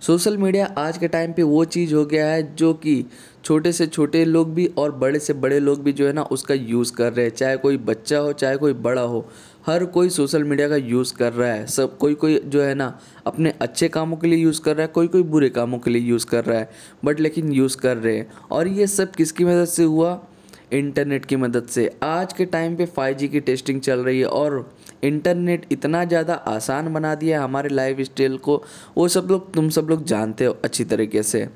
Social media आज के time पे वो चीज़ हो गया है जो कि छोटे से छोटे लोग भी और बड़े से बड़े लोग भी जो है ना उसका यूज़ कर रहे हैं। चाहे कोई बच्चा हो, चाहे कोई बड़ा हो, हर कोई सोशल मीडिया का यूज़ कर रहा है। सब कोई कोई जो है ना अपने अच्छे कामों के लिए यूज़ कर रहा है, कोई कोई बुरे कामों के लिए यूज़ कर रहा है, बट लेकिन यूज़ कर रहे हैं। और ये सब किसकी मदद से हुआ? इंटरनेट की मदद से। आज के टाइम पे 5G की टेस्टिंग चल रही है और इंटरनेट इतना ज़्यादा आसान बना दिया है हमारे लाइफ स्टाइल को, वो सब लोग, तुम सब लोग जानते हो अच्छी तरीके से।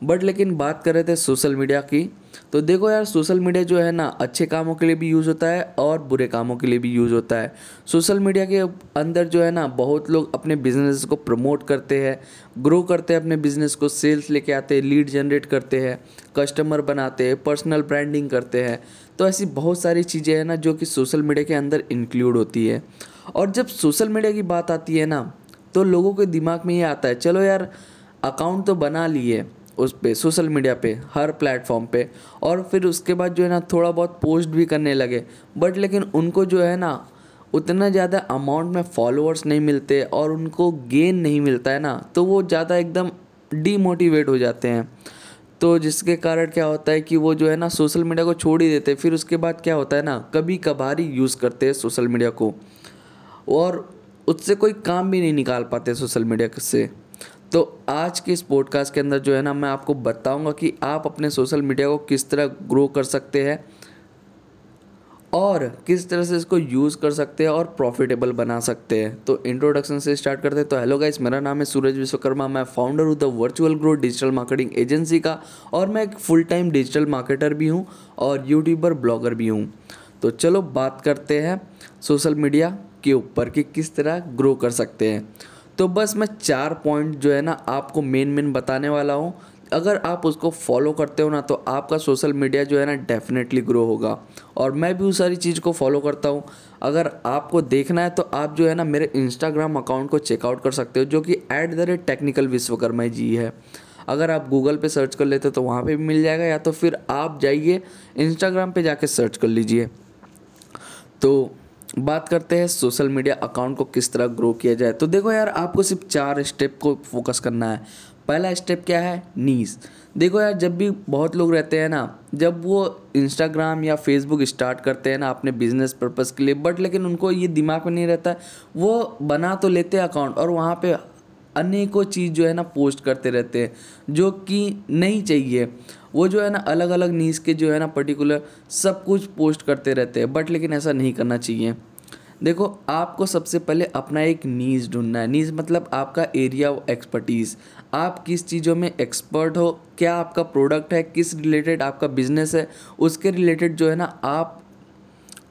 बट लेकिन बात कर रहे थे सोशल मीडिया की तो देखो यार, सोशल मीडिया जो है ना, अच्छे कामों के लिए भी यूज़ होता है और बुरे कामों के लिए भी यूज़ होता है। सोशल मीडिया के अंदर जो है ना, बहुत लोग अपने बिज़नेस को प्रमोट करते हैं ग्रो करते हैं अपने बिज़नेस को सेल्स लेके आते हैं लीड जनरेट करते हैं कस्टमर बनाते हैं पर्सनल ब्रांडिंग करते हैं। तो ऐसी बहुत सारी चीज़ें हैं ना, जो कि सोशल मीडिया के अंदर इंक्लूड होती है। और जब सोशल मीडिया की बात आती है ना तो लोगों के दिमाग में ये आता है, चलो यार अकाउंट तो बना लिए उस पर सोशल मीडिया पे, हर प्लेटफॉर्म पे, और फिर उसके बाद जो है ना, थोड़ा बहुत पोस्ट भी करने लगे। बट लेकिन उनको जो है ना, उतना ज़्यादा अमाउंट में फॉलोअर्स नहीं मिलते और उनको गेन नहीं मिलता है ना तो वो ज़्यादा एकदम डीमोटिवेट हो जाते हैं। तो जिसके कारण क्या होता है कि वो जो है ना सोशल मीडिया को छोड़ ही देते फिर उसके बाद क्या होता है ना कभी कभार ही यूज़ करते हैं सोशल मीडिया को। और उससे कोई काम भी नहीं निकाल पाते सोशल मीडिया से। तो आज के इस पॉडकास्ट के अंदर जो है ना, मैं आपको बताऊँगा कि आप अपने सोशल मीडिया को किस तरह ग्रो कर सकते हैं और किस तरह से इसको यूज़ कर सकते हैं और प्रॉफिटेबल बना सकते हैं। तो इंट्रोडक्शन से स्टार्ट करते हैं। तो हेलो गाइस मेरा नाम है सूरज विश्वकर्मा। मैं फाउंडर हूँ the virtual grow digital marketing agency का और मैं एक फुल टाइम डिजिटल मार्केटर भी हूँ और यूट्यूबर ब्लॉगर भी हूँ। तो चलो बात करते हैं सोशल मीडिया के ऊपर कि किस तरह ग्रो कर सकते हैं। तो बस मैं चार पॉइंट जो है ना आपको मेन मेन बताने वाला हूँ। अगर आप उसको फॉलो करते हो ना तो आपका सोशल मीडिया जो है ना डेफिनेटली ग्रो होगा। और मैं भी उस सारी चीज़ को फॉलो करता हूँ। अगर आपको देखना है तो आप जो है ना मेरे इंस्टाग्राम अकाउंट को चेकआउट कर सकते हो, जो कि at the rate technical Vishwakarma ji है। अगर आप गूगल पे सर्च कर लेते हो तो वहाँ पे भी मिल जाएगा, या तो फिर आप जाइए इंस्टाग्राम पे जाके सर्च कर लीजिए। तो बात करते हैं सोशल मीडिया अकाउंट को किस तरह ग्रो किया जाए। तो देखो यार, आपको सिर्फ़ चार स्टेप को फोकस करना है। पहला स्टेप क्या है? नीज। देखो यार, जब भी बहुत लोग रहते हैं ना, जब वो इंस्टाग्राम या फेसबुक स्टार्ट करते हैं ना अपने बिज़नेस पर्पज़ के लिए बट लेकिन उनको ये दिमाग में नहीं रहता, वो बना तो लेते हैं अकाउंट और वहाँ पे अनेकों चीज़ जो है ना पोस्ट करते रहते हैं, जो कि नहीं चाहिए। वो जो है ना अलग अलग नीज के जो है ना पर्टिकुलर सब कुछ पोस्ट करते रहते हैं बट लेकिन ऐसा नहीं करना चाहिए। देखो, आपको सबसे पहले अपना एक नीज ढूंढना है। नीज मतलब आपका एरिया ऑफ़ एक्सपर्टीज़ आप किस चीज़ों में एक्सपर्ट हो, क्या आपका प्रोडक्ट है, किस रिलेटेड आपका बिज़नेस है, उसके रिलेटेड जो है ना आप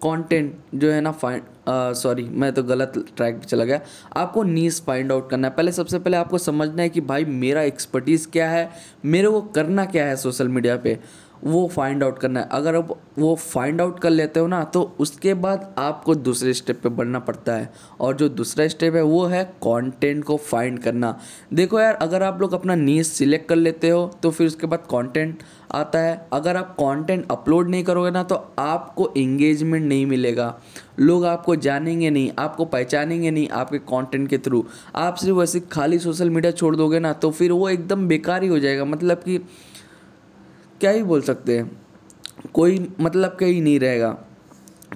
कंटेंट जो है ना फाइंड सॉरी मैं तो गलत ट्रैक पे चला गया। आपको नीस फाइंड आउट करना है। पहले, सबसे पहले आपको समझना है कि भाई मेरा एक्सपर्टीज़ क्या है, मेरे को करना क्या है सोशल मीडिया पे। वो फाइंड आउट करना है। अगर आप वो फाइंड आउट कर लेते हो ना तो उसके बाद आपको दूसरे स्टेप पे बढ़ना पड़ता है। और जो दूसरा स्टेप है, वो है कंटेंट को फाइंड करना। देखो यार, अगर आप लोग अपना नीज सिलेक्ट कर लेते हो तो फिर उसके बाद कंटेंट आता है। अगर आप कंटेंट अपलोड नहीं करोगे ना तो आपको इंगेजमेंट नहीं मिलेगा। लोग आपको जानेंगे नहीं, आपको पहचानेंगे नहीं आपके कंटेंट के थ्रू आप सिर्फ़ वैसे खाली सोशल मीडिया छोड़ दोगे ना तो फिर वो एकदम बेकार ही हो जाएगा। मतलब कि क्या ही बोल सकते हैं? कोई मतलब का ही नहीं रहेगा।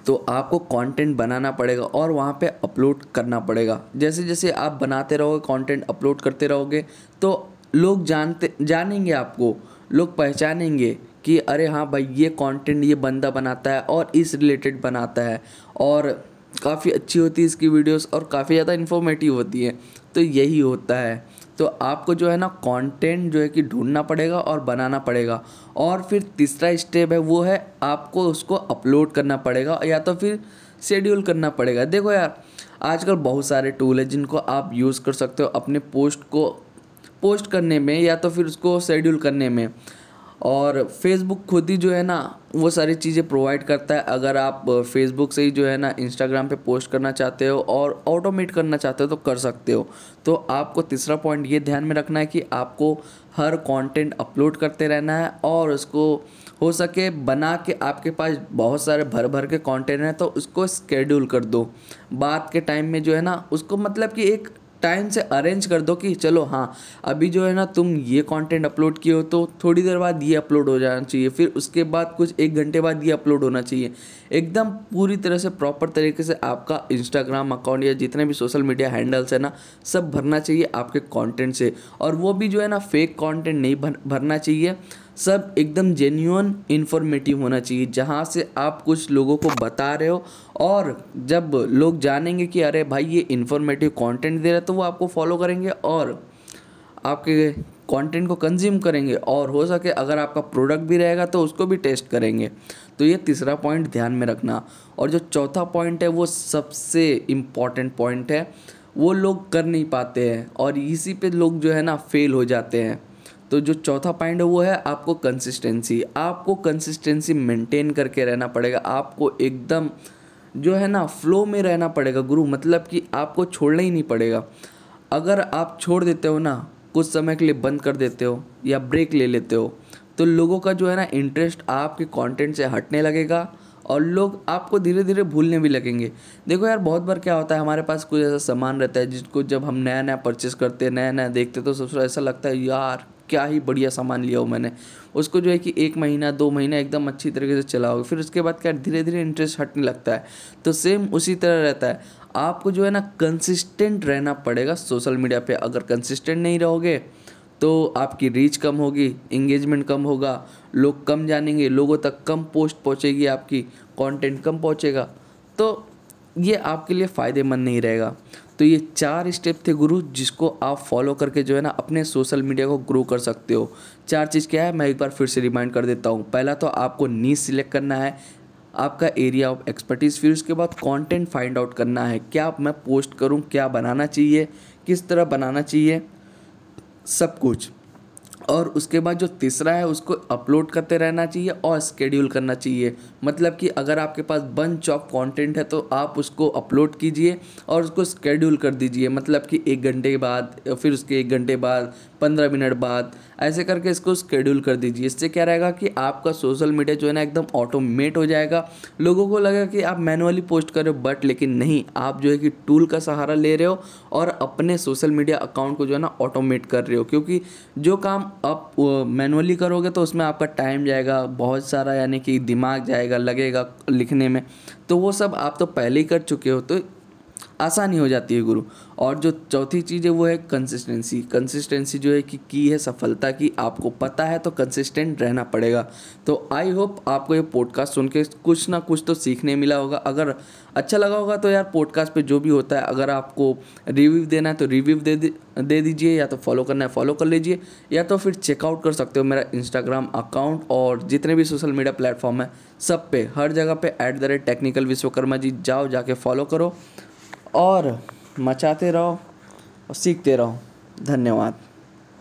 तो आपको कंटेंट बनाना पड़ेगा और वहाँ पे अपलोड करना पड़ेगा। जैसे जैसे आप बनाते रहोगे कंटेंट अपलोड करते रहोगे तो लोग जानते, जानेंगे आपको। लोग पहचानेंगे कि अरे हाँ भाई, ये कंटेंट ये बंदा बनाता है और इस रिलेटेड बनाता है। और काफ़ी अच्छी होती है इसकी वीडियोस और काफ़ी ज़्यादा इन्फॉर्मेटिव होती है। तो यही होता है। तो आपको जो है ना कंटेंट जो है कि ढूंढना पड़ेगा और बनाना पड़ेगा। और फिर तीसरा स्टेप है, वो है आपको उसको अपलोड करना पड़ेगा या तो फिर शेड्यूल करना पड़ेगा। देखो यार, आजकल बहुत सारे टूल है जिनको आप यूज़ कर सकते हो अपने पोस्ट को पोस्ट करने में या तो फिर उसको शेड्यूल करने में। और फेसबुक खुद ही जो है ना, वो सारी चीज़ें प्रोवाइड करता है। अगर आप फेसबुक से ही जो है ना इंस्टाग्राम पे पोस्ट करना चाहते हो और ऑटोमेट करना चाहते हो तो कर सकते हो। तो आपको तीसरा पॉइंट ये ध्यान में रखना है कि आपको हर कंटेंट अपलोड करते रहना है और उसको हो सके बना के आपके पास बहुत सारे भर भर के कंटेंट हैं तो उसको स्केड्यूल कर दो। बात के टाइम में जो है ना, उसको मतलब कि एक टाइम से अरेंज कर दो कि चलो हाँ अभी जो है ना तुम ये कंटेंट अपलोड किए हो तो थोड़ी देर बाद ये अपलोड हो जाना चाहिए फिर उसके बाद कुछ एक घंटे बाद ये अपलोड होना चाहिए। एकदम पूरी तरह से प्रॉपर तरीके से आपका इंस्टाग्राम अकाउंट या जितने भी सोशल मीडिया हैंडल्स है ना सब भरना चाहिए आपके कॉन्टेंट से। और वो भी जो है ना फेक कॉन्टेंट नहीं भर, भरना चाहिए। सब एकदम जेन्यून इन्फॉर्मेटिव होना चाहिए, जहाँ से आप कुछ लोगों को बता रहे हो और जब लोग जानेंगे कि अरे भाई ये इन्फॉर्मेटिव कंटेंट दे रहा है तो वो आपको फॉलो करेंगे और आपके कंटेंट को कंज्यूम करेंगे और हो सके अगर आपका प्रोडक्ट भी रहेगा तो उसको भी टेस्ट करेंगे। तो ये तीसरा पॉइंट ध्यान में रखना। और जो चौथा पॉइंट है, वो सबसे इंपॉर्टेंट पॉइंट है। वो लोग कर नहीं पाते हैं और इसी पे लोग जो है ना फेल हो जाते हैं। तो जो चौथा पॉइंट है, वो है आपको कंसिस्टेंसी आपको कंसिस्टेंसी मेंटेन करके रहना पड़ेगा. आपको एकदम जो है ना फ्लो में रहना पड़ेगा, गुरु. मतलब कि आपको छोड़ना ही नहीं पड़ेगा. अगर आप छोड़ देते हो ना, कुछ समय के लिए बंद कर देते हो या ब्रेक ले लेते हो तो लोगों का जो है ना इंटरेस्ट आपके कंटेंट से हटने लगेगा और लोग आपको धीरे धीरे भूलने भी लगेंगे. देखो यार, बहुत बार क्या होता है, हमारे पास कोई ऐसा सामान रहता है जिसको जब हम नया नया परचेस करते हैं नया नया देखते तो सबसे ऐसा लगता है, यार क्या ही बढ़िया सामान लिया हो मैंने। उसको जो है कि एक महीना, दो महीना एकदम अच्छी तरीके से चलाओगे। फिर उसके बाद क्या धीरे धीरे इंटरेस्ट हटने लगता है। तो सेम उसी तरह रहता है। आपको जो है ना कंसिस्टेंट रहना पड़ेगा सोशल मीडिया पे। अगर कंसिस्टेंट नहीं रहोगे तो आपकी रीच कम होगी इंगेजमेंट कम होगा, लोग कम जानेंगे, लोगों तक कम पोस्ट पहुँचेगी, आपकी कंटेंट कम पहुँचेगा। तो ये आपके लिए फ़ायदेमंद नहीं रहेगा। तो ये चार स्टेप थे गुरु, जिसको आप फॉलो करके जो है ना अपने सोशल मीडिया को ग्रो कर सकते हो। चार चीज़ क्या है, मैं एक बार फिर से रिमाइंड कर देता हूँ। पहला तो आपको नीज सिलेक्ट करना है, आपका एरिया ऑफ़ एक्सपर्टीज़ फिर उसके बाद कंटेंट फाइंड आउट करना है। क्या मैं पोस्ट करूँ, क्या बनाना चाहिए, किस तरह बनाना चाहिए, सब कुछ। और उसके बाद जो तीसरा है, उसको अपलोड करते रहना चाहिए और स्केड्यूल करना चाहिए। मतलब कि अगर आपके पास बन ऑफ़ कंटेंट है तो आप उसको अपलोड कीजिए और उसको स्केड्यूल कर दीजिए। मतलब कि एक घंटे बाद, फिर उसके एक घंटे बाद, पंद्रह मिनट बाद ऐसे करके इसको स्केड्यूल कर दीजिए। इससे क्या रहेगा कि आपका सोशल मीडिया जो है ना एकदम ऑटोमेट हो जाएगा। लोगों को लगेगा कि आप मैनुअली पोस्ट कर रहे हो बट लेकिन नहीं, आप जो है कि टूल का सहारा ले रहे हो और अपने सोशल मीडिया अकाउंट को जो है ना ऑटोमेट कर रहे हो। क्योंकि जो काम आप मैनुअली करोगे तो उसमें आपका टाइम जाएगा, बहुत सारा यानी कि दिमाग जाएगा, लगेगा लिखने में। तो वो सब आप तो पहले ही कर चुके हो तो आसानी हो जाती है, गुरु। और जो चौथी चीज़ है, वो है कंसिस्टेंसी कंसिस्टेंसी जो है कि की है सफलता की, आपको पता है तो कंसिस्टेंट रहना पड़ेगा। तो आई होप आपको ये पॉडकास्ट सुन के कुछ ना कुछ तो सीखने मिला होगा। अगर अच्छा लगा होगा तो यार पॉडकास्ट पे जो भी होता है, अगर आपको रिव्यू देना है तो रिव्यू दे दे दीजिए, या तो फॉलो करना है फॉलो कर लीजिए, या तो फिर चेकआउट कर सकते हो मेरा इंस्टाग्राम अकाउंट और जितने भी सोशल मीडिया प्लेटफॉर्म है, सब पे, हर जगह पे at the rate technical Vishwakarma ji, जाओ जाके फॉलो करो। और मचाते रहो और सीखते रहो। धन्यवाद।